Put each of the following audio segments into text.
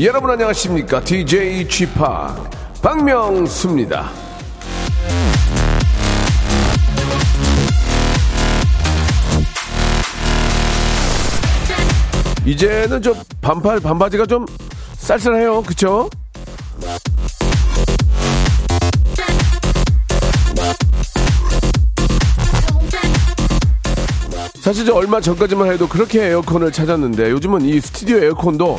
여러분 안녕하십니까? DJ G 파 박명수입니다. 이제는 좀 반팔 반바지가 좀 쌀쌀해요. 그쵸? 사실 저 얼마 전까지만 해도 그렇게 에어컨을 찾았는데 요즘은 이 스튜디오 에어컨도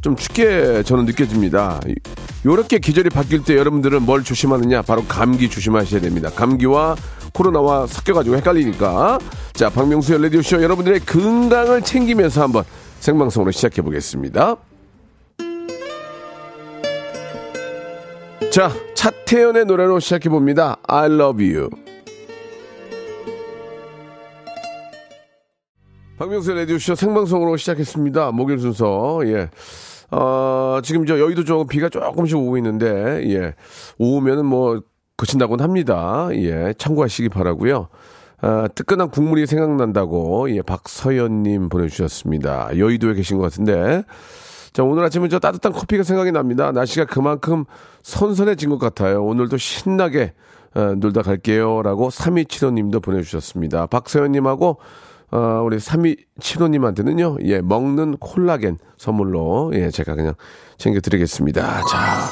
좀 춥게 저는 느껴집니다. 요렇게 계절이 바뀔 때 여러분들은 뭘 조심하느냐? 바로 감기 조심하셔야 됩니다. 감기와 코로나와 섞여가지고 헷갈리니까. 자, 박명수의 라디오쇼 여러분들의 건강을 챙기면서 한번 생방송으로 시작해 보겠습니다. 자, 차태현의 노래로 시작해 봅니다. I love you. 박명수의 라디오쇼 생방송으로 시작했습니다. 목요일 순서, 예. 어, 지금 저 여의도 쪽 비가 조금씩 오고 있는데, 예. 오면은 뭐, 그친다고는 합니다. 예. 참고하시기 바라고요 아, 뜨끈한 국물이 생각난다고, 예. 박서연님 보내주셨습니다. 여의도에 계신 것 같은데. 자, 오늘 아침은 저 따뜻한 커피가 생각이 납니다. 날씨가 그만큼 선선해진 것 같아요. 오늘도 신나게 어, 놀다 갈게요. 라고 3275님도 보내주셨습니다. 박서연님하고 어, 우리 3275님한테는요, 예, 먹는 콜라겐 선물로, 예, 제가 그냥 챙겨드리겠습니다. 자,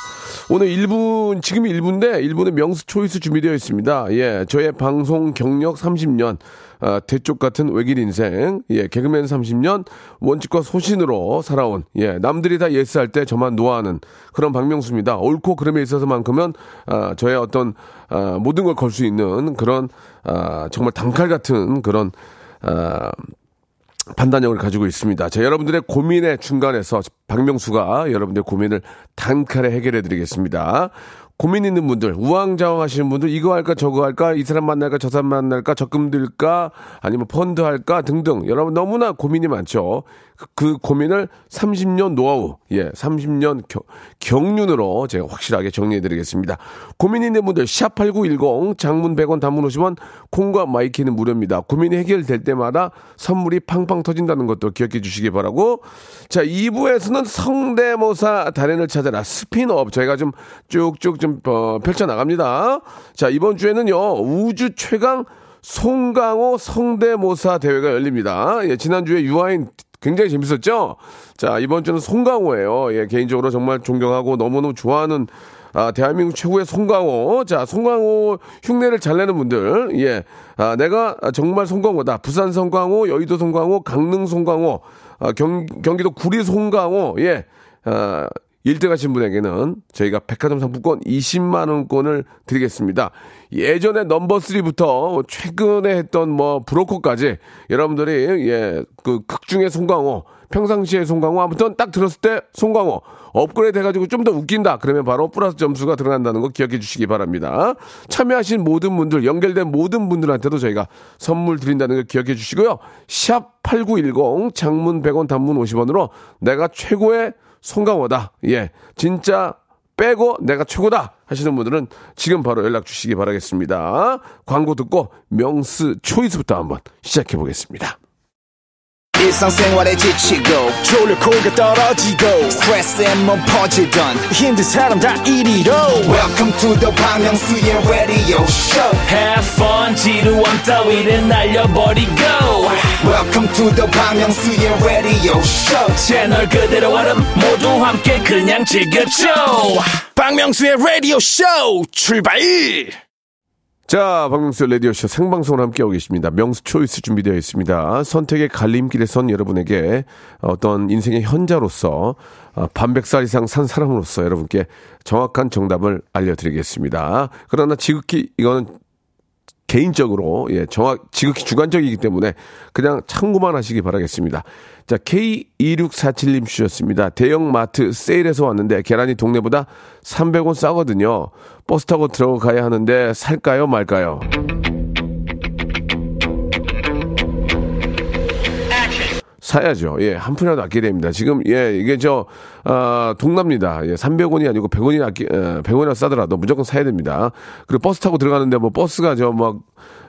오늘 1분, 지금 1분인데, 1분은 명수 초이스 준비되어 있습니다. 예, 저의 방송 경력 30년, 아, 대쪽 같은 외길 인생, 예, 개그맨 30년, 원칙과 소신으로 살아온, 예, 남들이 다 예스할 때 저만 노하는 그런 박명수입니다. 옳고 그름에 있어서만큼은, 아, 저의 어떤, 아, 모든 걸 걸 수 있는 그런, 아, 정말 단칼 같은 그런, 어, 판단력을 가지고 있습니다. 자, 여러분들의 고민의 중간에서 박명수가 여러분들의 고민을 단칼에 해결해 드리겠습니다. 고민 있는 분들, 우왕좌왕 하시는 분들, 이거 할까, 저거 할까, 이 사람 만날까, 저 사람 만날까, 적금 들까, 아니면 펀드 할까, 등등. 여러분 너무나 고민이 많죠. 그, 그 고민을 30년 노하우, 예, 30년 겨, 경륜으로 제가 확실하게 정리해 드리겠습니다. 고민 있는 분들, 샵8910, 장문 100원, 단문 50원, 콩과 마이케이는 무료입니다. 고민이 해결될 때마다 선물이 팡팡 터진다는 것도 기억해 주시기 바라고. 자, 2부에서는 성대모사 달인을 찾아라 스핀오프 저희가 좀 쭉쭉 좀 어, 펼쳐 나갑니다. 자, 이번 주에는요, 우주 최강 송강호 성대모사 대회가 열립니다. 예, 지난주에 유아인 굉장히 재밌었죠? 자, 이번 주는 송강호예요. 예, 개인적으로 정말 존경하고 너무너무 좋아하는 아, 대한민국 최고의 송강호. 자, 송강호 흉내를 잘 내는 분들. 예. 아, 내가 정말 송강호다. 부산 송강호, 여의도 송강호, 강릉 송강호, 아, 경, 경기도 구리 송강호. 예. 아, 1등 하신 분에게는 저희가 백화점 상품권 20만원권을 드리겠습니다. 예전에 넘버 3부터 최근에 했던 뭐 브로커까지 여러분들이 예, 그 극중의 송강호, 평상시에 송강호 아무튼 딱 들었을 때 송강호 업그레이드 해가지고 좀 더 웃긴다. 그러면 바로 플러스 점수가 들어간다는 거 기억해 주시기 바랍니다. 참여하신 모든 분들, 연결된 모든 분들한테도 저희가 선물 드린다는 거 기억해 주시고요. 샵 8910 장문 100원 단문 50원으로 내가 최고의 송강호다. 예. 진짜 빼고 내가 최고다 하시는 분들은 지금 바로 연락 주시기 바라겠습니다. 광고 듣고 명스 초이스부터 한번 시작해 보겠습니다. 지치고, 떨어지고, 퍼지던, welcome to the Bang radio show Have fun 지루함 따위를 날려버리고 welcome to the Myung-soo's radio show 채널 그대로 얼음 모두 함께 그냥 즐겨줘 박명수의 라디오 쇼 출발! 자, 박명수 라디오쇼 생방송을 함께하고 계십니다. 명수 초이스 준비되어 있습니다. 선택의 갈림길에 선 여러분에게 어떤 인생의 현자로서 어, 반백살 이상 산 사람으로서 여러분께 정확한 정답을 알려드리겠습니다. 그러나 지극히 이거는 개인적으로 예 정확 지극히 주관적이기 때문에 그냥 참고만 하시기 바라겠습니다. 자 K2647님 주셨습니다. 대형 마트 세일해서 왔는데 계란이 동네보다 300원 싸거든요. 버스 타고 들어가야 하는데 살까요 말까요? 사야죠. 예, 한 푼이라도 아껴야 됩니다. 지금, 예, 이게 저, 아, 동남니다. 예, 300원이 아니고 100원이 아끼, 에, 100원이나 싸더라도 무조건 사야 됩니다. 그리고 버스 타고 들어가는데 뭐 버스가 저 막,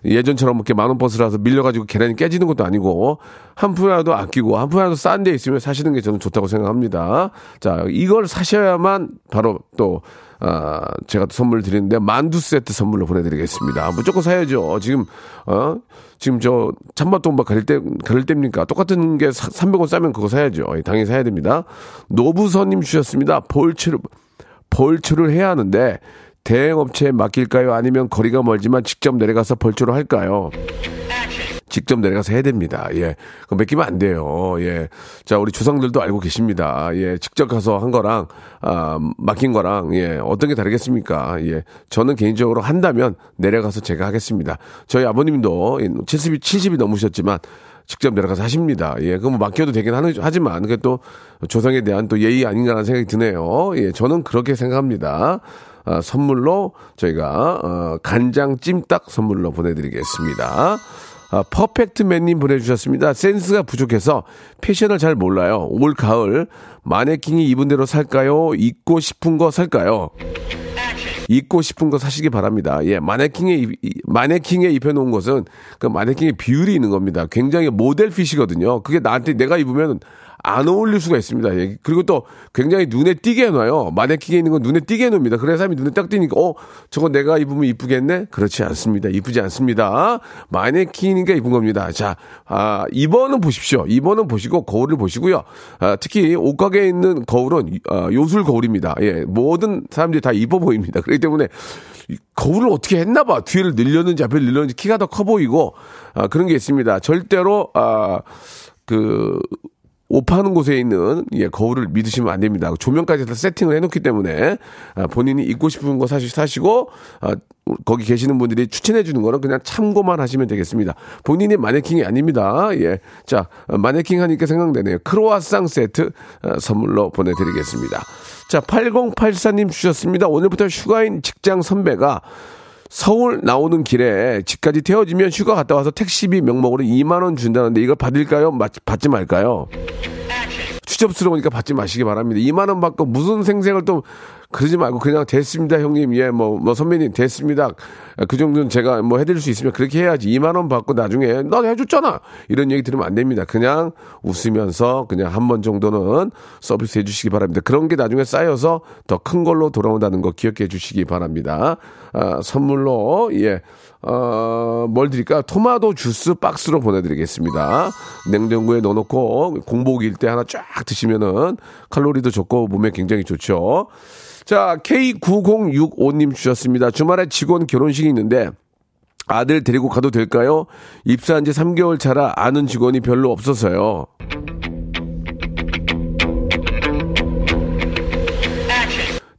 예전처럼 이렇게 만원 버스라서 밀려가지고 계란이 깨지는 것도 아니고, 한 푼이라도 아끼고, 한 푼이라도 싼 데 있으면 사시는 게 저는 좋다고 생각합니다. 자, 이걸 사셔야만 바로 또, 아, 제가 또 선물 드리는데 만두 세트 선물로 보내드리겠습니다. 무조건 사야죠. 지금 어 지금 저 찬밥돈밥 가릴 때 가릴 때입니까? 똑같은 게 300원 싸면 그거 사야죠. 예, 당연히 사야 됩니다. 노부선님 주셨습니다. 볼츠를 벌초를 해야 하는데 대행업체에 맡길까요? 아니면 거리가 멀지만 직접 내려가서 벌초를 할까요? 직접 내려가서 해야 됩니다. 예. 그 맡기면 안 돼요. 예. 자, 우리 조상들도 알고 계십니다. 예. 직접 가서 한 거랑, 아, 맡긴 거랑, 예. 어떤 게 다르겠습니까? 예. 저는 개인적으로 한다면 내려가서 제가 하겠습니다. 저희 아버님도 70이, 70이 넘으셨지만, 직접 내려가서 하십니다. 예, 그럼 맡겨도 되긴 하는, 하지만, 그게 또 조상에 대한 또 예의 아닌가라는 생각이 드네요. 예, 저는 그렇게 생각합니다. 아, 선물로 저희가, 어, 간장 찜닭 선물로 보내드리겠습니다. 아, 퍼펙트맨님 보내주셨습니다. 센스가 부족해서 패션을 잘 몰라요. 올 가을 마네킹이 입은 대로 살까요? 입고 싶은 거 살까요? 입고 싶은 거 사시기 바랍니다. 예, 마네킹에, 입- 이- 마네킹에 입혀놓은 것은 그 마네킹의 비율이 있는 겁니다. 굉장히 모델핏이거든요. 그게 나한테 내가 입으면 안 어울릴 수가 있습니다. 예, 그리고 또 굉장히 눈에 띄게 해놔요. 마네킹에 있는 건 눈에 띄게 해놓습니다. 그래서 사람이 눈에 딱 띄니까, 어, 저거 내가 입으면 이쁘겠네? 그렇지 않습니다. 이쁘지 않습니다. 마네킹이니까 입은 겁니다. 자, 아, 2번은 보십시오. 2번은 보시고 거울을 보시고요. 아, 특히 옷가게에 있는 거울은 아, 요술 거울입니다. 예, 모든 사람들이 다 이뻐 보입니다. 그렇기 때문에 이 거울을 어떻게 했나 봐. 뒤를 늘렸는지 앞을 늘렸는지 키가 더 커 보이고 아, 그런 게 있습니다. 절대로 아, 그 옷 파는 곳에 있는 예, 거울을 믿으시면 안 됩니다. 조명까지 다 세팅을 해놓기 때문에 아, 본인이 입고 싶은 거 사시, 사시고 아, 거기 계시는 분들이 추천해 주는 거는 그냥 참고만 하시면 되겠습니다. 본인이 마네킹이 아닙니다. 예, 자 어, 마네킹 하니까 생각되네요. 크로아상 세트 어, 선물로 보내드리겠습니다. 자 8084님 주셨습니다. 오늘부터 휴가인 직장 선배가 서울 나오는 길에 집까지 태워주면 휴가 갔다 와서 택시비 명목으로 2만 원 준다는데 이걸 받을까요? 마- 받지 말까요? 추접스러우니까 받지 마시기 바랍니다. 2만 원 받고 무슨 생생을 또 그러지 말고 그냥 됐습니다, 형님. 예, 뭐, 뭐 선배님 됐습니다. 그 정도는 제가 뭐 해드릴 수 있으면 그렇게 해야지. 2만 원 받고 나중에 나 해줬잖아. 이런 얘기 들으면 안 됩니다. 그냥 웃으면서 그냥 한 번 정도는 서비스 해주시기 바랍니다. 그런 게 나중에 쌓여서 더 큰 걸로 돌아온다는 거 기억해 주시기 바랍니다. 아, 선물로 예. 어, 뭘 드릴까? 토마토 주스 박스로 보내드리겠습니다. 냉장고에 넣어놓고 공복일 때 하나 쫙 드시면은 칼로리도 좋고 몸에 굉장히 좋죠. 자, K9065님 주셨습니다. 주말에 직원 결혼식이 있는데 아들 데리고 가도 될까요? 입사한 지 3개월 차라 아는 직원이 별로 없어서요.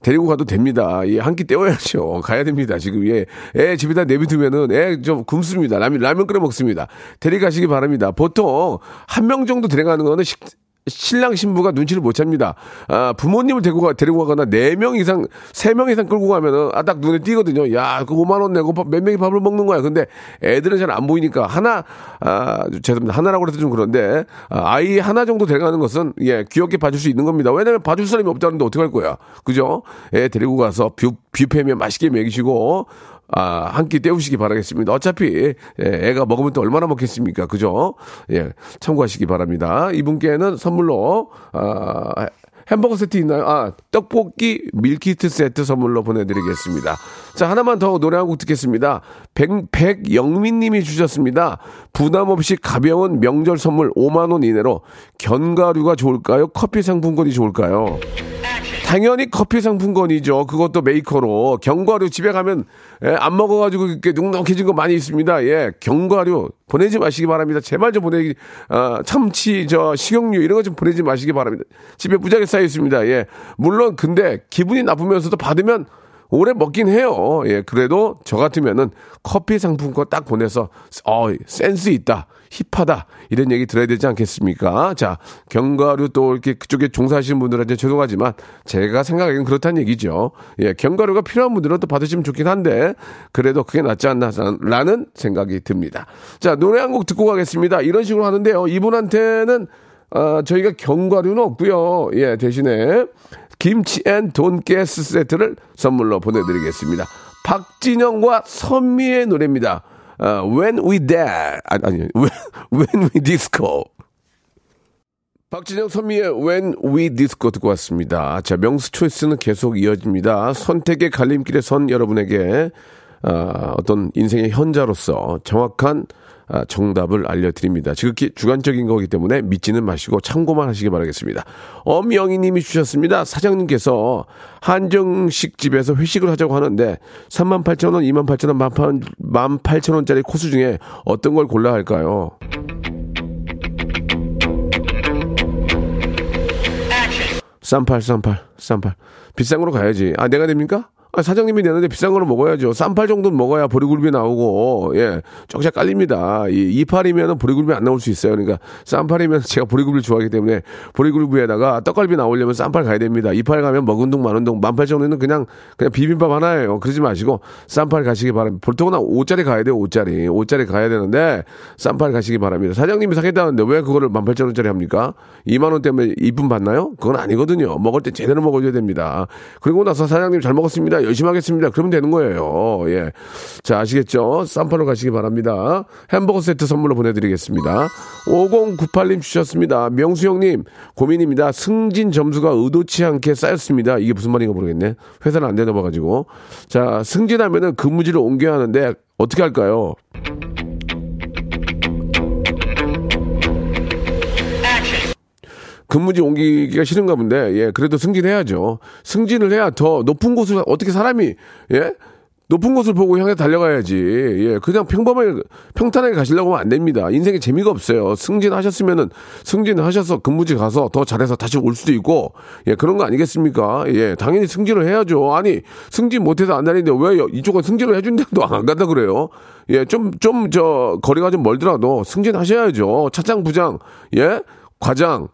데리고 가도 됩니다. 예, 한 끼 때워야죠. 가야 됩니다. 지금, 예. 애 집에다 내비두면은 애 좀 굶습니다. 라면, 라면 끓여 먹습니다. 데려가시기 바랍니다. 보통 한 명 정도 데려가는 거는 식, 신랑 신부가 눈치를 못 챕니다. 아, 부모님을 데리고 가, 데리고 가거나 네명 이상, 세명 이상 끌고 가면은, 아, 딱 눈에 띄거든요. 야, 그 5만원 내고 밥- 몇 명이 밥을 먹는 거야. 근데 애들은 잘 안 보이니까 하나, 아, 죄송합니다. 하나라고 해서 좀 그런데, 아, 아이 하나 정도 데려가는 것은, 예, 귀엽게 봐줄 수 있는 겁니다. 왜냐면 봐줄 사람이 없다는데 어떡할 거야. 그죠? 애 데리고 가서 뷰, 뷔페면 맛있게 먹이시고, 아, 한 끼 때우시기 바라겠습니다. 어차피, 예, 애가 먹으면 또 얼마나 먹겠습니까? 그죠? 예, 참고하시기 바랍니다. 이분께는 선물로, 아, 햄버거 세트 있나요? 아, 떡볶이 밀키트 세트 선물로 보내드리겠습니다. 자, 하나만 더 노래 한 곡 듣겠습니다. 백, 백영민 님이 주셨습니다. 부담 없이 가벼운 명절 선물 5만원 이내로 견과류가 좋을까요? 커피 상품권이 좋을까요? 당연히 커피 상품권이죠. 그것도 메이커로. 견과류 집에 가면, 예, 안 먹어가지고 이렇게 눅눅해진 거 많이 있습니다. 예, 견과류 보내지 마시기 바랍니다. 제발 좀 보내기, 아, 참치, 저, 식용유 이런 거 좀 보내지 마시기 바랍니다. 집에 무지하게 쌓여 있습니다. 예. 물론, 근데 기분이 나쁘면서도 받으면 오래 먹긴 해요. 예, 그래도 저 같으면은 커피 상품권 딱 보내서, 어, 센스 있다. 힙하다. 이런 얘기 들어야 되지 않겠습니까? 자, 견과류 또 이렇게 그쪽에 종사하시는 분들한테 죄송하지만 제가 생각하기엔 그렇다는 얘기죠. 예, 견과류가 필요한 분들은 또 받으시면 좋긴 한데 그래도 그게 낫지 않나라는 생각이 듭니다. 자, 노래 한 곡 듣고 가겠습니다. 이런 식으로 하는데요. 이분한테는 아, 저희가 견과류는 없고요. 예, 대신에 김치 and 돈가스 세트를 선물로 보내드리겠습니다. 박진영과 선미의 노래입니다. 아, When We Disco 아니, 아니 When, When We Disco 박진영 선미의 When We Disco 듣고 왔습니다. 자, 명수 초이스는 계속 이어집니다. 선택의 갈림길에 선 여러분에게 아, 어떤 인생의 현자로서 정확한 아, 정답을 알려드립니다. 지극히 주관적인 거기 때문에 믿지는 마시고 참고만 하시기 바라겠습니다. 엄영희 님이 주셨습니다. 사장님께서 한정식 집에서 회식을 하자고 하는데 38,000원, 28,000원, 18,000원짜리 코스 중에 어떤 걸 골라야 할까요? 쌈팔, 쌈팔, 쌈팔. 비싼 거로 가야지. 아, 내가 됩니까? 아, 사장님이 내는데 비싼 거로 먹어야죠. 쌈팔 정도는 먹어야 보리굴비 나오고, 예, 쩍쫙 깔립니다. 이 이팔이면은 보리굴비 안 나올 수 있어요. 그러니까 쌈팔이면 제가 보리굴비를 좋아하기 때문에 보리굴비에다가 떡갈비 나오려면 쌈팔 가야 됩니다. 이팔 가면 먹은 동 마는 동, 만팔 정도는 그냥, 그냥 비빔밥 하나예요. 그러지 마시고 쌈팔 가시기 바랍니다. 보통은 5짜리 가야 돼요, 5짜리. 5짜리 가야 되는데 쌈팔 가시기 바랍니다. 사장님이 사겠다는데 왜 그거를 만팔천 원짜리 합니까? 2만 원 때문에 이쁨 받나요? 그건 아니거든요. 먹을 때 제대로 먹어줘야 됩니다. 그리고 나서 사장님 잘 먹었습니다. 열심히 하겠습니다. 그러면 되는 거예요. 예. 자, 아시겠죠? 쌈팔로 가시기 바랍니다. 햄버거 세트 선물로 보내드리겠습니다. 5098님 주셨습니다. 명수 형님, 고민입니다. 승진 점수가 의도치 않게 쌓였습니다. 이게 무슨 말인가 모르겠네. 회사는 안 되나 봐가지고. 자, 승진하면은 근무지를 옮겨야 하는데 어떻게 할까요? 근무지 옮기기가 싫은가 본데, 예, 그래도 승진해야죠. 승진을 해야 더 높은 곳을, 어떻게 사람이, 예? 높은 곳을 보고 향해 달려가야지. 예, 그냥 평범하게, 평탄하게 가시려고 하면 안 됩니다. 인생에 재미가 없어요. 승진하셨으면은, 승진하셔서 근무지 가서 더 잘해서 다시 올 수도 있고, 예, 그런 거 아니겠습니까? 예, 당연히 승진을 해야죠. 아니, 승진 못해서 안 다니는데 왜 이쪽은 승진을 해준다고 안 간다 그래요? 예, 좀, 좀, 저, 거리가 좀 멀더라도 승진하셔야죠. 차장, 부장, 예? 과장,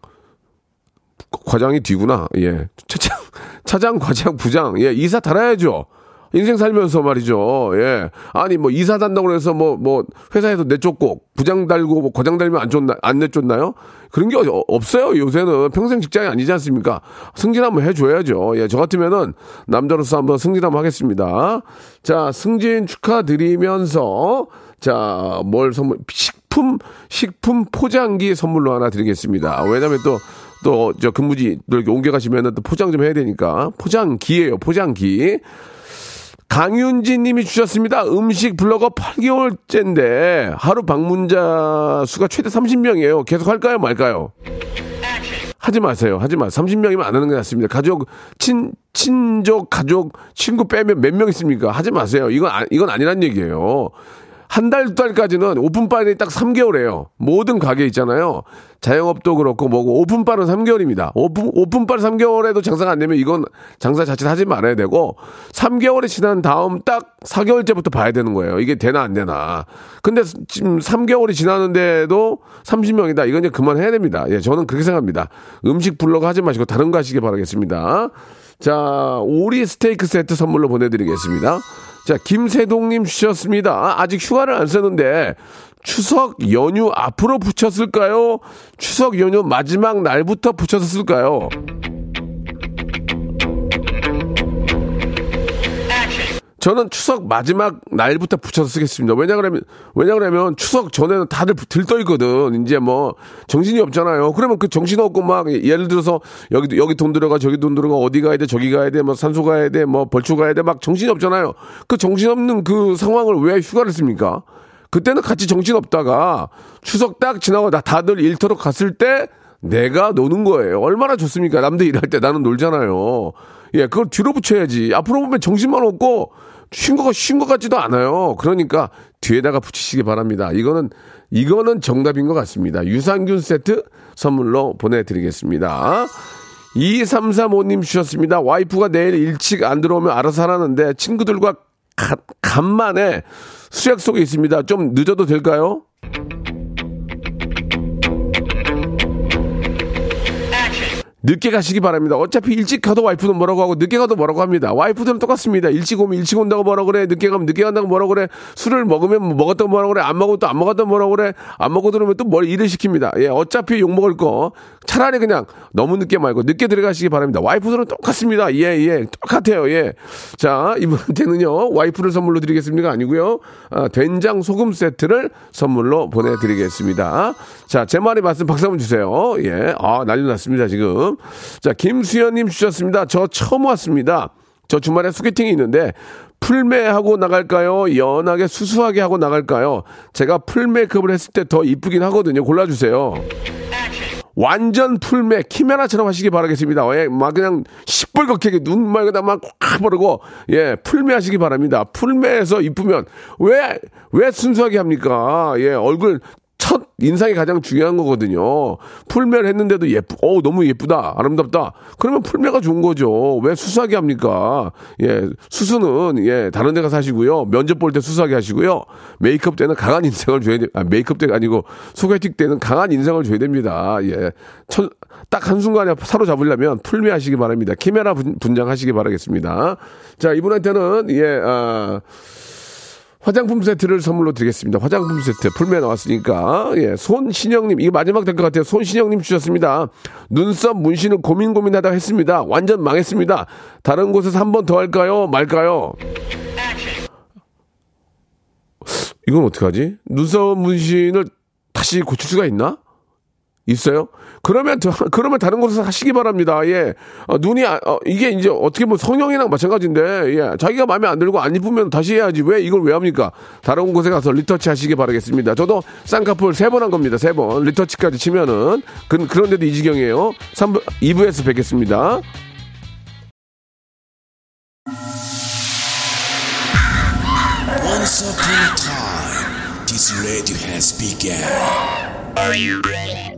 과장이 뒤구나. 예. 차장, 차장, 과장, 부장. 예. 이사 달아야죠. 인생 살면서 말이죠. 예. 아니, 뭐, 이사 단다고 해서 뭐, 뭐, 회사에서 내쫓고, 부장 달고, 뭐, 과장 달면 안 쫓나, 안 내쫓나요? 그런 게 어- 없어요. 요새는 평생 직장이 아니지 않습니까? 승진 한번 해줘야죠. 예. 저 같으면은, 남자로서 한번 승진 한번 하겠습니다. 자, 승진 축하드리면서, 자, 뭘 선물, 식품, 식품 포장기 선물로 하나 드리겠습니다. 왜냐면 또, 또, 저 근무지, 또 이렇게 옮겨가시면은 또 포장 좀 해야 되니까. 포장기예요 포장기. 강윤진 님이 주셨습니다. 음식 블로거 8개월째인데 하루 방문자 수가 최대 30명이에요. 계속 할까요, 말까요? 하지 마세요. 하지 마. 30명이면 안 하는 게 낫습니다. 가족, 친, 친족, 가족, 친구 빼면 몇 명 있습니까? 하지 마세요. 이건, 아, 이건 아니란 얘기예요. 한 달, 두 달까지는 오픈빨이 딱 3개월이에요. 모든 가게 있잖아요. 자영업도 그렇고 뭐고 오픈빨은 3개월입니다. 오픈, 오픈빨 3개월에도 장사가 안 되면 이건 장사 자체를 하지 말아야 되고 3개월이 지난 다음 딱 4개월째부터 봐야 되는 거예요. 이게 되나 안 되나. 근데 지금 3개월이 지났는데도 30명이다. 이건 이제 그만해야 됩니다. 예, 저는 그렇게 생각합니다. 음식 블로그 하지 마시고 다른 거 하시기 바라겠습니다. 자, 오리 스테이크 세트 선물로 보내드리겠습니다. 자, 김세동님 주셨습니다. 아, 아직 휴가를 안 쓰는데 추석 연휴 앞으로 붙였을까요? 추석 연휴 마지막 날부터 붙여서 쓸까요? 저는 추석 마지막 날부터 붙여서 쓰겠습니다. 왜냐 그러면 왜냐 그러면 추석 전에는 다들 들떠 있거든. 이제 뭐 정신이 없잖아요. 그러면 그 정신 없고 막 예를 들어서 여기 여기 돈 들어가 저기 돈 들어가 어디 가야 돼 저기 가야 돼 뭐 산소 가야 돼 뭐 벌초 가야 돼 막 정신이 없잖아요. 그 정신 없는 그 상황을 왜 휴가를 씁니까? 그때는 같이 정신 없다가 추석 딱 지나고 나 다들 일터로 갔을 때 내가 노는 거예요. 얼마나 좋습니까? 남들 일할 때 나는 놀잖아요. 예, 그걸 뒤로 붙여야지. 앞으로 보면 정신만 없고 쉰 거, 쉰것 같지도 않아요. 그러니까 뒤에다가 붙이시기 바랍니다. 이거는, 이거는 정답인 것 같습니다. 유산균 세트 선물로 보내드리겠습니다. 2335님 주셨습니다. 와이프가 내일 일찍 안 들어오면 알아서 하라는데 친구들과 가- 간만에 수약 속에 있습니다. 좀 늦어도 될까요? 늦게 가시기 바랍니다. 어차피 일찍 가도 와이프는 뭐라고 하고 늦게 가도 뭐라고 합니다. 와이프들은 똑같습니다. 일찍 오면 일찍 온다고 뭐라고 그래. 늦게 가면 늦게 간다고 뭐라고 그래. 술을 먹으면 뭐 먹었다고 뭐라고 그래. 안또안 먹었다고 뭐라고 그래. 안 먹고 들어오면 또 뭘 일을 시킵니다. 예, 어차피 욕 먹을 거 차라리 그냥 너무 늦게 말고 늦게 들어가시기 바랍니다. 와이프들은 똑같습니다. 예, 예. 똑같아요. 예. 자, 이분한테는요. 와이프를 선물로 드리겠습니다. 아니고요. 아, 된장 소금 세트를 선물로 보내 드리겠습니다. 자, 제 말이 맞으면 박수 한번 주세요. 예. 아, 난리 났습니다, 지금. 자, 김수현님 주셨습니다. 저 처음 왔습니다. 저 주말에 소개팅이 있는데, 풀메하고 나갈까요? 연하게 수수하게 하고 나갈까요? 제가 full 메이크업을 했을 때 더 이쁘긴 하거든요. 골라주세요. 완전 풀메 키메라처럼 하시기 바라겠습니다. 예, 막 그냥 시뻘겋게 눈말 그냥 막 꽉 바르고 예 풀메 하시기 바랍니다. 풀메에서 이쁘면 왜 왜 수수하게 합니까? 예 얼굴 첫 인상이 가장 중요한 거거든요. 풀메를 했는데도 예쁘, 어 너무 예쁘다, 아름답다. 그러면 풀메가 좋은 거죠. 왜 수수하게 합니까? 예, 수수는 예 다른 데 가서 하시고요. 면접 볼 때 수수하게 하시고요. 메이크업 때는 강한 인상을 줘야 돼. 아, 메이크업 때가 아니고 소개팅 때는 강한 인상을 줘야 됩니다. 예, 딱 한 순간에 사로잡으려면 풀메 하시기 바랍니다. 키메라 분장 하시기 바라겠습니다. 자 이분한테는 예 아. 화장품 세트를 선물로 드리겠습니다. 화장품 세트 풀메 나왔으니까 예 손신영님 이게 마지막 될 것 같아요. 손신영님 주셨습니다. 눈썹 문신을 고민 고민하다 했습니다. 완전 망했습니다. 다른 곳에서 한 번 더 할까요? 말까요? 이건 어떡하지? 눈썹 문신을 다시 고칠 수가 있나? 있어요? 그러면 더, 그러면 다른 곳에서 하시기 바랍니다. 예. 어, 눈이 아, 어, 이게 이제 어떻게 보면 성형이랑 마찬가지인데 예. 자기가 마음에 안 들고 안 이쁘면 다시 해야지. 왜 이걸 왜 합니까? 다른 곳에 가서 리터치 하시기 바라겠습니다. 저도 쌍꺼풀 세 번 한 겁니다. 세 번. 리터치까지 치면은 그, 그런데도 이 지경이에요. 3부 2부에서 뵙겠습니다. Once upon has begun. Are you ready?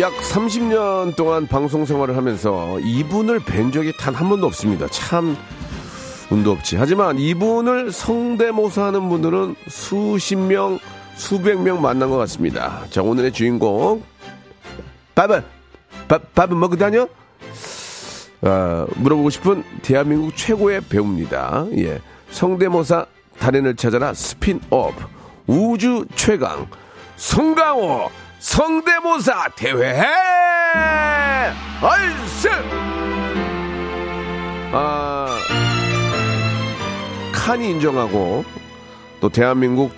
약 30년 동안 방송 생활을 하면서 이분을 뵌 적이 단 한 번도 없습니다. 참 운도 없지. 하지만 이분을 성대모사 하는 분들은 수십 명, 수백 명 만난 것 같습니다. 자, 오늘의 주인공. 밥은? 밥, 밥은 먹고 다녀? 아, 물어보고 싶은 대한민국 최고의 배우입니다. 예. 성대모사 달인을 찾아라 스핀업. 우주 최강. 송강호. 성대모사 대회 얼스 아 칸이 인정하고 또 대한민국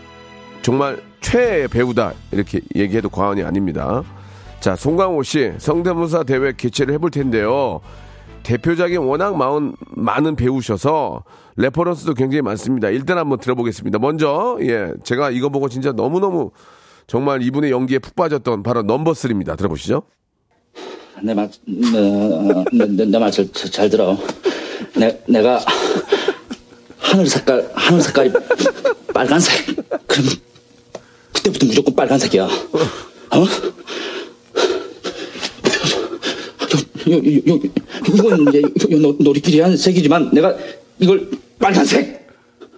정말 최애 배우다 이렇게 얘기해도 과언이 아닙니다. 자 송강호 씨 성대모사 대회 개최를 해볼 텐데요. 대표작이 워낙 많은, 많은 배우셔서 레퍼런스도 굉장히 많습니다. 일단 한번 들어보겠습니다. 먼저 예 제가 이거 보고 진짜 너무너무 정말 이분의 연기에 푹 빠졌던 바로 넘버 3입니다. 들어보시죠. 내 말, 내, 내, 내 말 잘, 잘 들어. 내, 내가 하늘 색깔, 하늘 색깔이 빨간색. 그럼 그때부터 무조건 빨간색이야. 어? 이건 놀이끼리 한 색이지만 내가 이걸 빨간색.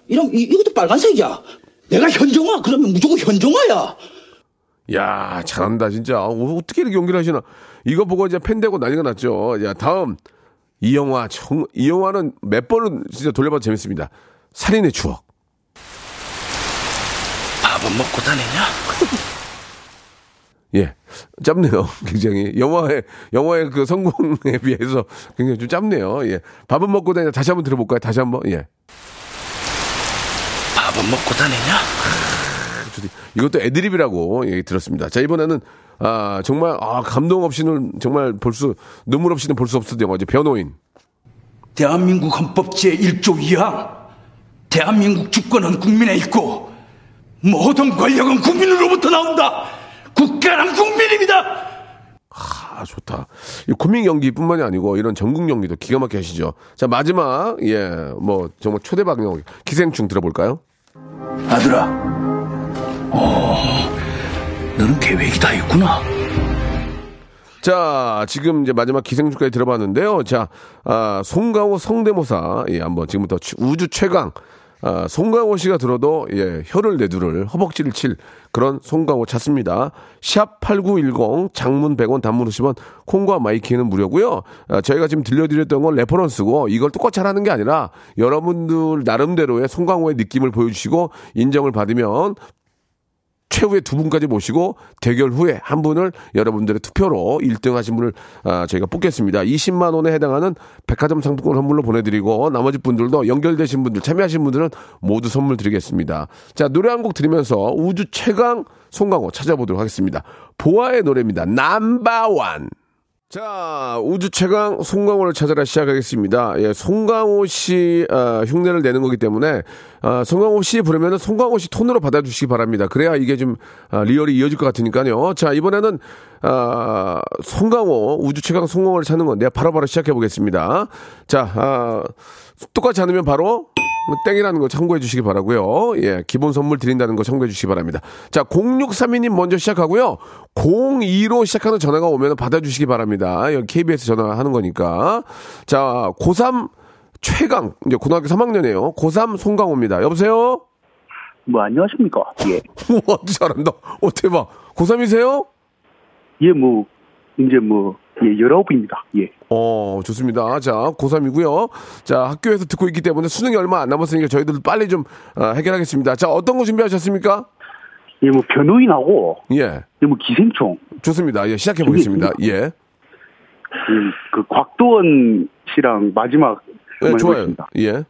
이런, 이, 이것도 빨간색이야. 내가 현정아 그러면 무조건 현정아야. 야 잘한다 진짜. 어, 어떻게 이렇게 연기를 하시나. 이거 보고 이제 팬 되고 난리가 났죠. 야 다음. 이 영화 정, 이 영화는 몇 번은 진짜 돌려봐도 재밌습니다. 살인의 추억. 밥은 먹고 다니냐? 예. 짧네요 굉장히. 영화의 영화의 그 성공에 비해서 굉장히 좀 짧네요. 예. 밥은 먹고 다니냐? 다시 한번 들어볼까요? 다시 한번? 예. 밥은 먹고 다니냐? 이것도 애드립이라고 얘기 들었습니다. 자, 이번에는, 아, 정말, 아, 감동 없이는 정말 볼 수, 눈물 없이는 볼 수 없었던 영화죠. 변호인. 대한민국 헌법 제1조 2항. 대한민국 주권은 국민에 있고, 모든 권력은 국민으로부터 나온다. 국가란 국민입니다. 아, 좋다. 이 국민 연기뿐만이 아니고 이런 전국 연기도 기가 막히게 하시죠. 자, 마지막, 예, 뭐, 정말 초대박 연기. 기생충 들어볼까요? 아들아, 어, 너는 계획이 다 있구나. 자, 지금 이제 마지막 기생충까지 들어봤는데요. 자, 아, 송강호 성대모사, 예, 한번 지금부터 추- 우주 최강, 아, 송강호 씨가 들어도, 예, 혀를 내두를, 허벅지를 칠 그런 송강호 찾습니다. 샵 8910, 장문 100원, 단문 50원, 콩과 마이케이는 무료고요 아, 저희가 지금 들려드렸던 건 레퍼런스고, 이걸 똑같이 하라는 게 아니라, 여러분들 나름대로의 송강호의 느낌을 보여주시고, 인정을 받으면, 최후의 두 분까지 모시고 대결 후에 한 분을 여러분들의 투표로 1등 하신 분을 아, 저희가 뽑겠습니다. 20만 원에 해당하는 백화점 상품권 선물로 보내드리고 나머지 분들도 연결되신 분들 참여하신 분들은 모두 선물 드리겠습니다. 자 노래 한 곡 들으면서 우주 최강 송강호 찾아보도록 하겠습니다. 보아의 노래입니다. 남바완. 자, 우주 최강 송강호를 찾아라 시작하겠습니다. 예, 송강호 씨 아, 흉내를 내는 거기 때문에 아, 송강호 씨 부르면은 송강호 씨 톤으로 받아주시기 바랍니다. 그래야 이게 좀 아, 리얼이 이어질 것 같으니까요. 자, 이번에는 아, 송강호 우주 최강 송강호를 찾는 건데 바로바로 시작해 보겠습니다. 자, 아, 똑같지 않으면 바로 땡이라는 거 참고해 주시기 바라고요. 예, 기본 선물 드린다는 거 참고해 주시기 바랍니다. 자, 0632님 먼저 시작하고요. 02로 시작하는 전화가 오면 받아 주시기 바랍니다. 여기 KBS 전화하는 거니까. 자, 고3 최강, 이제 고등학교 3학년이에요. 고3 송강호입니다. 여보세요? 뭐 안녕하십니까? 예. 우와, 잘한다. 어, 대박. 고3이세요? 예, 뭐 이제 뭐 예, 열아홉입니다. 예. 어, 좋습니다. 자, 고3이고요. 자, 학교에서 듣고 있기 때문에 수능이 얼마 안 남았으니까 저희들 빨리 좀 아, 해결하겠습니다. 자, 어떤 거 준비하셨습니까? 예, 뭐 변호인하고 예. 예, 뭐 기생충 좋습니다. 예, 시작해 보겠습니다. 예. 예, 그 곽도원 씨랑 마지막 예, 한번 좋아요. 해보겠습니다. 예.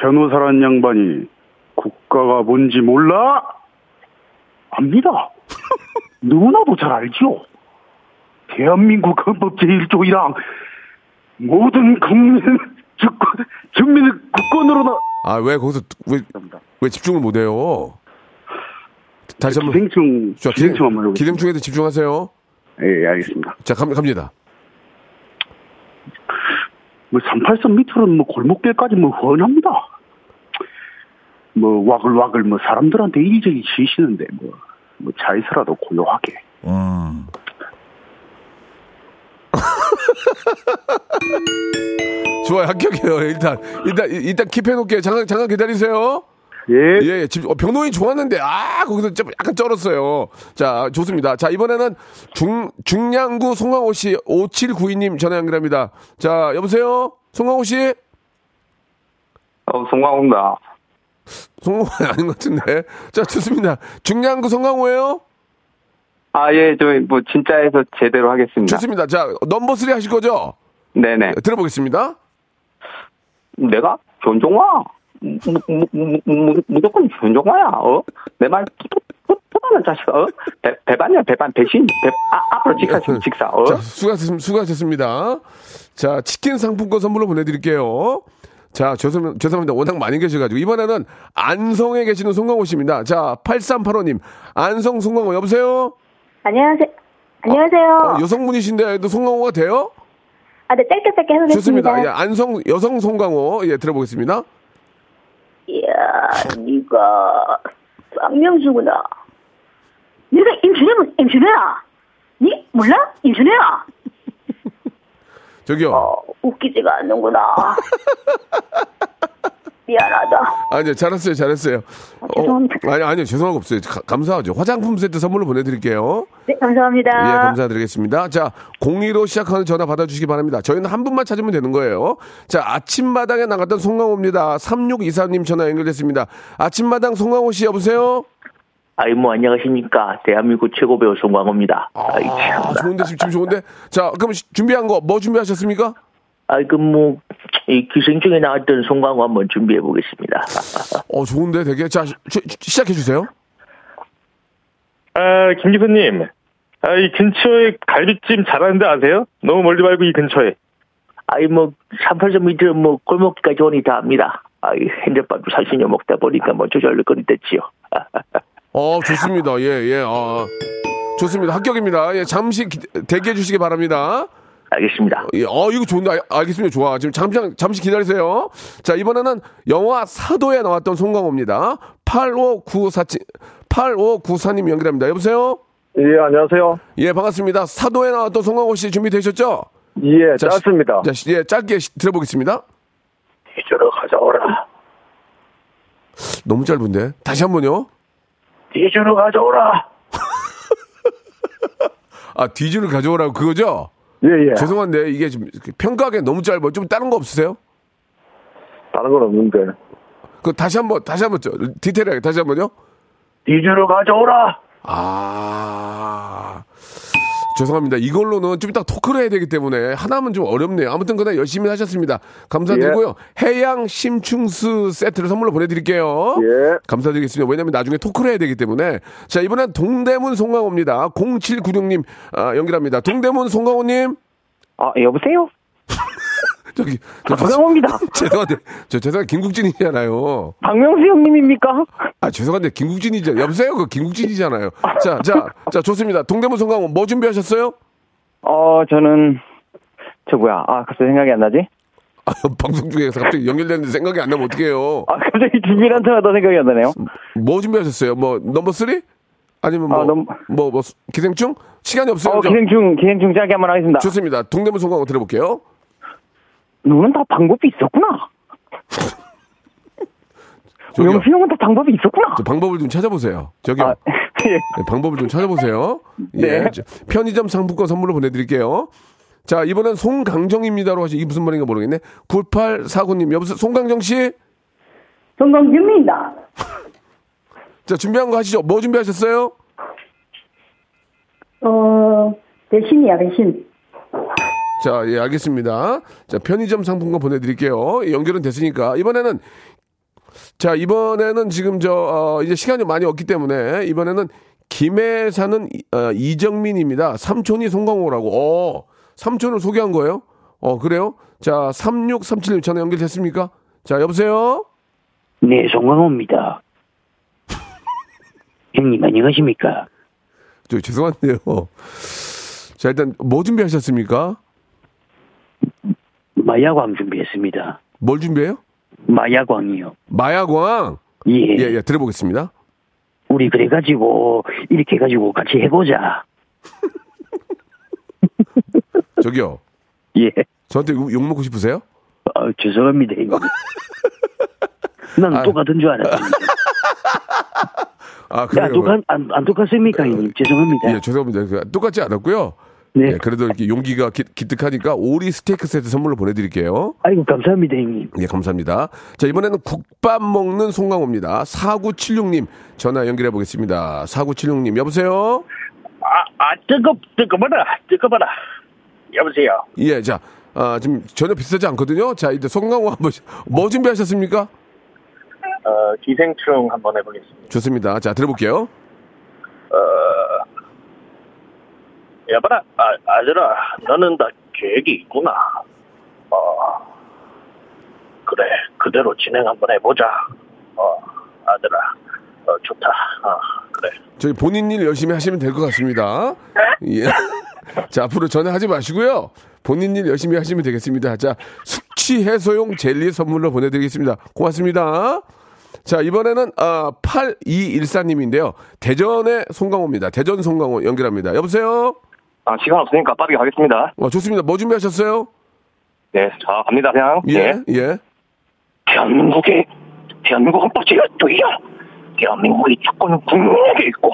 변호사란 양반이 국가가 뭔지 몰라? 압니다. 누구나도 잘 알죠. 대한민국 헌법 제1조이랑 모든 국민 주권 국민의 국권으로 나 아, 왜 거기서 왜, 왜 집중을 못 해요? 다시 한번 기생충 자, 기생충 한번. 기생충에도 집중하세요. 예, 알겠습니다. 자, 갑, 갑니다. 뭐 38선 밑으로는 뭐 골목길까지 뭐 훤합니다. 뭐 와글와글 뭐 사람들한테 이리저리 지시는데 뭐, 뭐 차에서라도 고요하게. 좋아요. 합격해요. 일단 일단 일단 킵해 놓을게요. 잠깐 잠깐 기다리세요. 예. 예, 예. 집, 어, 변호인 좋았는데, 아, 거기서 좀 약간 쩔었어요. 자, 좋습니다. 자, 이번에는 중, 중량구 송강호 씨, 5792님 전화 연결합니다. 자, 여보세요? 송강호 씨? 어, 송강호입니다. 송강호 아닌 것 같은데. 자, 좋습니다. 중량구 송강호예요 아, 예, 저, 뭐, 진짜에서 제대로 하겠습니다. 좋습니다. 자, 넘버 3 하실 거죠? 네네. 들어보겠습니다. 내가 변종화? 무, 무, 무, 무, 무조건 변종화야, 어? 내 말, 포도는 자식, 어? 배, 배반이야, 배반, 배신. 배, 아, 앞으로 직사, 직사, 어? 자, 수고하셨, 수고하셨습니다. 자, 치킨 상품권 선물로 보내드릴게요. 자, 죄송, 죄송합니다. 워낙 많이 계셔가지고. 이번에는 안성에 계시는 송강호 씨입니다. 자, 8385님. 안성 송강호, 여보세요? 안녕하세요. 안녕하세요. 어, 여성분이신데도 송강호가 돼요? 아, 네, 짧게 짧게 해보겠습니다. 좋습니다. 예, 안성, 여성 송강호. 예, 들어보겠습니다. 이야, 니가 쌍명수구나. 니가 임준혜면 임준혜야. 니 몰라? 임준혜야. 저기요. 어, 웃기지가 않는구나. 미안하다. 아니요, 잘했어요, 잘했어요. 아, 죄송합니다. 어, 아니, 아니요, 죄송한 거 없어요. 가- 감사하죠. 화장품 세트 선물로 보내드릴게요. 네, 감사합니다. 예, 감사드리겠습니다. 자, 02로 시작하는 전화 받아주시기 바랍니다. 저희는 한 분만 찾으면 되는 거예요. 자, 아침마당에 나갔던 송강호입니다. 3624님 전화 연결됐습니다. 아침마당 송강호 씨 여보세요? 아이 뭐 안녕하십니까 대한민국 최고 배우 송광호입니다. 아이 아, 참. 좋은데, 지금 좋은데? 자, 그럼 시- 준비한 거 뭐 준비하셨습니까? 아이 그 뭐 이 기생충에 나왔던 송광호 한번 준비해 보겠습니다. 어, 좋은데 되게. 자, 시, 작해 주세요. 아, 김 기사님. 아, 이 근처에 갈비찜 잘하는데 아세요? 너무 멀리 말고 이 근처에. 아이 뭐 38점 밑에 뭐 골목까지 오니 다 압니다. 아, 핸드밥도 사시녀 먹다 보니까 뭐 조절거리됐지요. 어, 좋습니다. 예, 예. 아, 좋습니다. 합격입니다. 예, 잠시 기- 대기해 주시기 바랍니다. 알겠습니다. 예, 어, 이거 좋은데, 알- 알겠습니다. 좋아. 지금 잠시, 잠시 기다리세요. 자, 이번에는 영화 사도에 나왔던 송강호입니다. 8594, 8594님 연결합니다. 여보세요? 예, 안녕하세요. 예, 반갑습니다. 사도에 나왔던 송강호 씨 준비되셨죠? 예, 자, 짧습니다. 자, 시- 예, 짧게 시- 들어보겠습니다. 뒤주로 가져오라. 너무 짧은데. 다시 한 번요. 뒤주로 가져오라. 아, 뒤주를 가져오라고 그거죠? 예, 예. 죄송한데, 이게 좀 평가하기 너무 짧아. 좀 다른 거 없으세요? 다른 건 없는데. 그 다시 한 번, 다시 한 번, 저, 디테일하게 다시 한 번요. 뒤주로 가져오라. 아. 죄송합니다. 이걸로는 좀 이따 토크를 해야 되기 때문에 하나면 좀 어렵네요. 아무튼 그나 열심히 하셨습니다. 감사드리고요. 해양 심충수 세트를 선물로 보내드릴게요. 예. 감사드리겠습니다. 왜냐면 나중에 토크를 해야 되기 때문에. 자, 이번엔 동대문 송강호입니다. 0796님, 아, 연결합니다. 동대문 송강호님. 아, 여보세요? 저기, 저, 송강호입니다. 죄송한데, 저 죄송한데, 김국진이잖아요. 박명수 형님입니까? 아, 죄송한데, 김국진이죠. 여보세요? 그 김국진이잖아요. 자, 자, 자, 좋습니다. 동대문 송강호 뭐 준비하셨어요? 어, 저는, 저 뭐야, 아, 갑자기 생각이 안 나지? 아, 방송 중에서 갑자기 연결되는데 생각이 안 나면 어떡해요? 아, 갑자기 준비를 한테마다 생각이 안 나네요. 뭐 준비하셨어요? 뭐, 넘버 쓰리? 아니면 뭐, 아, 넘- 뭐, 뭐, 기생충? 시간이 없어요. 어, 저- 기생충, 기생충 짧게 한번 하겠습니다. 좋습니다. 동대문 송강호 들어볼게요. 너는 다 방법이 있었구나. 저기요. 명수 형은 다 방법이 있었구나. 저 방법을 좀 찾아보세요. 저기요. 네, 방법을 좀 찾아보세요. 예. 네. 저- 편의점 상품권 선물로 보내드릴게요. 자, 이번엔 송강정입니다로 하시, 이게 무슨 말인가 모르겠네. 9849님, 여보세요? 송강정 씨? 송강규입니다. 자, 준비한 거 하시죠. 뭐 준비하셨어요? 어, 대신이야, 대신. 자, 예, 알겠습니다. 자, 편의점 상품권 보내드릴게요. 예, 연결은 됐으니까. 이번에는, 자, 이번에는 지금 저, 어, 이제 시간이 많이 없기 때문에, 이번에는 김해 사는 이- 어, 이정민입니다. 삼촌이 송강호라고. 어, 삼촌을 소개한 거예요? 어, 그래요? 자, 3637님 전화 연결됐습니까? 자, 여보세요? 네, 송강호입니다. 형님, 안녕하십니까? 저, 죄송한데요. 자, 일단, 뭐 준비하셨습니까? 마야광 준비했습니다. 뭘 준비해요? 마야광이요. 마야광? 예. 예, 예, 들어보겠습니다. 우리 그래가지고, 이렇게 해가지고 같이 해보자. 저기요. 예. 저한테 욕, 욕 먹고 싶으세요? 아, 죄송합니다, 형님. 난 똑같은 줄 알았습니다. 아, 야, 그래요. 똑같, 안, 안 똑같습니까, 형님? 죄송합니다. 예, 죄송합니다. 그, 똑같지 않았고요. 네. 예, 그래도 이렇게 용기가 기, 기특하니까 오리 스테이크 세트 선물로 보내드릴게요. 아이고, 감사합니다, 형님. 예, 감사합니다. 자, 이번에는 국밥 먹는 송강호입니다. 4976님 전화 연결해 보겠습니다. 4976님, 여보세요? 아, 아, 뜨거, 뜨거워라, 뜨거워라. 여보세요. 예, 자, 아, 지금 전혀 비슷하지 않거든요. 자, 이제 송강호 한 번, 뭐 준비하셨습니까? 어, 기생충 한번 해보겠습니다. 좋습니다. 자, 들어볼게요. 어, 여보라, 아, 아들아, 너는 다 계획이 있구나. 어, 그래, 그대로 진행 한번 해보자. 어, 아들아, 어, 좋다. 어, 그래. 저희 본인 일 열심히 하시면 될 것 같습니다. 예. 자, 앞으로 전화하지 마시고요. 본인 일 열심히 하시면 되겠습니다. 자, 숙취 해소용 젤리 선물로 보내드리겠습니다. 고맙습니다. 자, 이번에는, 아, 8214님인데요. 대전의 송강호입니다. 대전 송강호 연결합니다. 여보세요? 아, 시간 없으니까 빠르게 가겠습니다. 어, 좋습니다. 뭐 준비하셨어요? 네, 자, 갑니다, 그냥. 예, 예. 대한민국의, 대한민국 헌법 제1조이야. 대한민국의 주권은 국민에게 있고,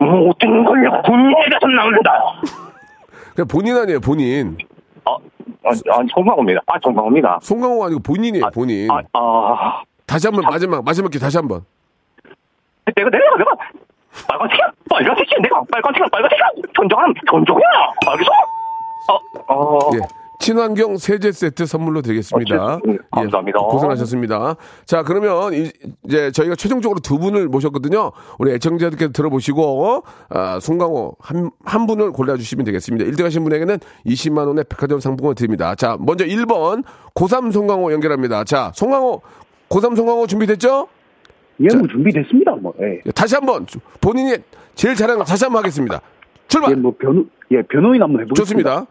모든 권력은 국민에게서 나온다. 그냥 본인 아니에요, 본인. 아, 아, 송강호입니다. 아, 송강호입니다. 송강호 아니고 본인이에요, 본인. 아, 다시 한 번, 마지막, 마지막 기 다시 한 번. 내가, 내가, 내가, 빨간색이야, 빨간색이야, 내가 빨간색이야, 빨간색이야. 견종하면 견종이야. 알겠어? 어, 어. 예. 친환경 세제 세트 선물로 드리겠습니다. 음, 감사합니다. 예, 고생하셨습니다. 자, 그러면 이- 이제 저희가 최종적으로 두 분을 모셨거든요. 우리 애청자들께서 들어보시고 아, 송강호 한, 한 분을 골라주시면 되겠습니다. 1등 하신 분에게는 20만 원의 백화점 상품을 드립니다. 자, 먼저 1번 고3 송강호 연결합니다. 자, 송강호 고3 송강호 준비됐죠? 예, 뭐 준비됐습니다. 뭐. 예. 다시 한번 본인이 제일 잘하는 거 다시 한번 하겠습니다. 출발. 예, 뭐 변호 예, 변호인 한번 해보겠습니다. 좋습니다.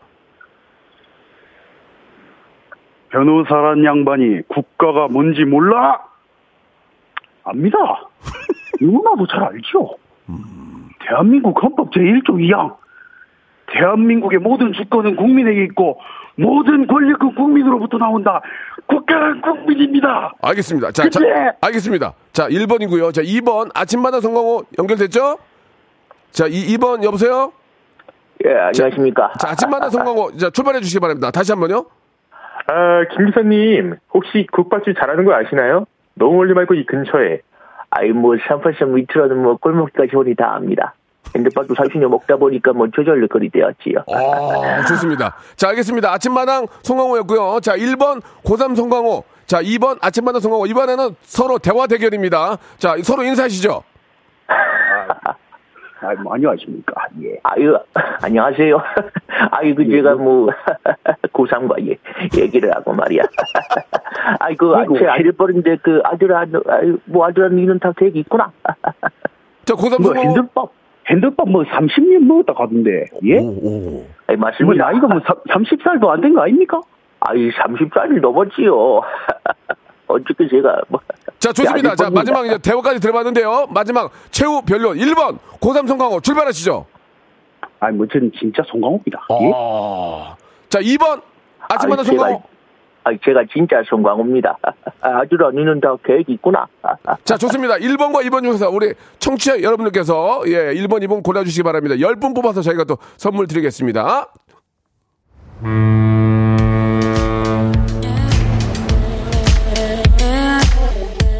변호사란 양반이 국가가 뭔지 몰라? 압니다. 누구나도 잘 알죠. 대한민국 헌법 제1조 2항. 대한민국의 모든 주권은 국민에게 있고 모든 권력은 국민으로부터 나온다. 국가는 국민입니다. 알겠습니다. 자, 자? 알겠습니다. 자, 1번이고요. 자, 2번 아침마다 송강호 연결됐죠? 자, 이, 2번 여보세요? 예, 안녕하십니까. 자, 아침마다 송강호 자, 출발해 주시기 바랍니다. 다시 한 번요. 아, 김 기사님, 혹시 국밥집 잘하는 거 아시나요? 너무 멀리 말고 이 근처에. 아이, 뭐, 383 밑으로는 뭐, 꼴먹기까지 오니 다 압니다. 핸드밥도 30년 먹다 보니까 뭐, 저절로 거리 되었지요. 아, 좋습니다. 자, 알겠습니다. 아침마당 송강호였고요. 자, 1번 고3 송강호. 자, 2번 아침마당 송강호. 이번에는 서로 대화 대결입니다. 자, 서로 인사하시죠. 아, 뭐 안녕하십니까? 예. 아유, 안녕하세요. 아유, 그, 제가 뭐, 고3과 예, 얘기를 하고 말이야. 아이, 그, 아이고. 제 아들 버린데, 그, 아들아, 너, 아유, 뭐, 아들아, 니는 다 되게 있구나. 자, 고3 뭐 핸드밥 핸드밥 뭐 30년 먹었다 가던데. 예? 아이, 뭐 맞습니다. 나이가 뭐 30살도 안 된 거 아닙니까? 아이, 30살이 넘었지요. 어저께 제가, 뭐. 자, 좋습니다. 야, 자. 마지막 이제 대화까지 들어봤는데요. 마지막 최후 변론 1번 고3 송강호 출발하시죠. 아니, 뭐, 저는 진짜 송강호입니다. 예? 아. 자, 2번 아침마다 송강호. 아이, 제가 진짜 송광호입니다. 아들아, 니는 다 계획 있구나. 자, 좋습니다. 1번과 2번 중에서 우리 청취자 여러분들께서 예, 1번, 2번 골라주시기 바랍니다. 10분 뽑아서 저희가 또 선물 드리겠습니다.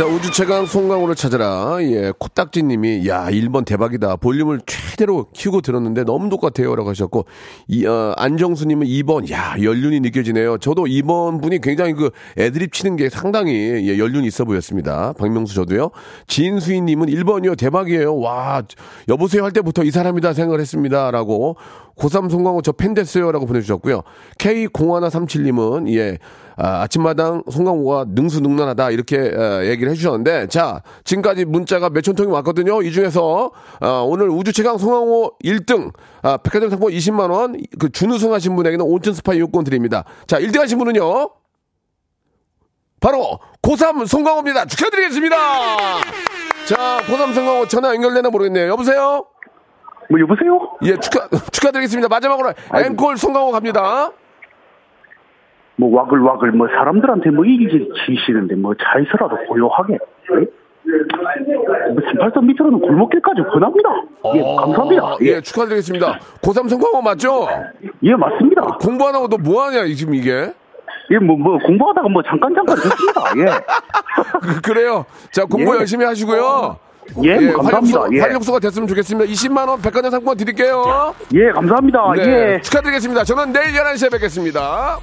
자, 우주 최강 송강호를 찾아라. 예, 코딱지 님이, 야, 1번 대박이다. 볼륨을 최대로 키우고 들었는데 너무 똑같아요. 라고 하셨고, 이, 어, 안정수 님은 2번, 야, 연륜이 느껴지네요. 저도 2번 분이 굉장히 그 애드립 치는 게 상당히, 예, 연륜이 있어 보였습니다. 박명수 저도요. 진수인 님은 1번이요. 대박이에요. 와, 여보세요 할 때부터 이 사람이다 생각을 했습니다. 라고, 고3 송강호 저 팬 됐어요. 라고 보내주셨고요. K0137님은, 예, 아, 아침마당 송강호가 능수능란하다 이렇게 어, 얘기를 해주셨는데 자 지금까지 문자가 몇천 통이 왔거든요. 이 중에서 어, 오늘 우주 최강 송강호 1등 아, 백화점 상품 20만 원 그 준우승 하신 분에게는 온천 스파 이용권 드립니다. 자 1등 하신 분은요. 바로 고3 송강호입니다. 축하드리겠습니다. 자 고3 송강호 전화 연결되나 모르겠네요. 여보세요. 뭐 여보세요? 예 축하 축하드리겠습니다. 마지막으로 앵콜 송강호 갑니다. 뭐 와글와글 뭐 사람들한테 뭐 이기질 지시는데 뭐 차에서라도 고요하게. 예? 뭐 38선 밑으로는 골목길까지 권합니다. 예, 감사합니다. 예, 예, 축하드리겠습니다. 고3 송강호 맞죠? 예, 맞습니다. 공부 안 하고 너 뭐 하냐, 지금 이게? 예, 뭐, 뭐, 공부하다가 뭐 잠깐 잠깐 듣습니다. 예. 그, 래요 자, 공부 예. 열심히 하시고요. 예, 뭐 감사합니다. 활력소, 예. 활력소가 됐으면 좋겠습니다. 20만원 백화점 상품권 드릴게요. 예, 감사합니다. 네, 예. 축하드리겠습니다. 저는 내일 11시에 뵙겠습니다.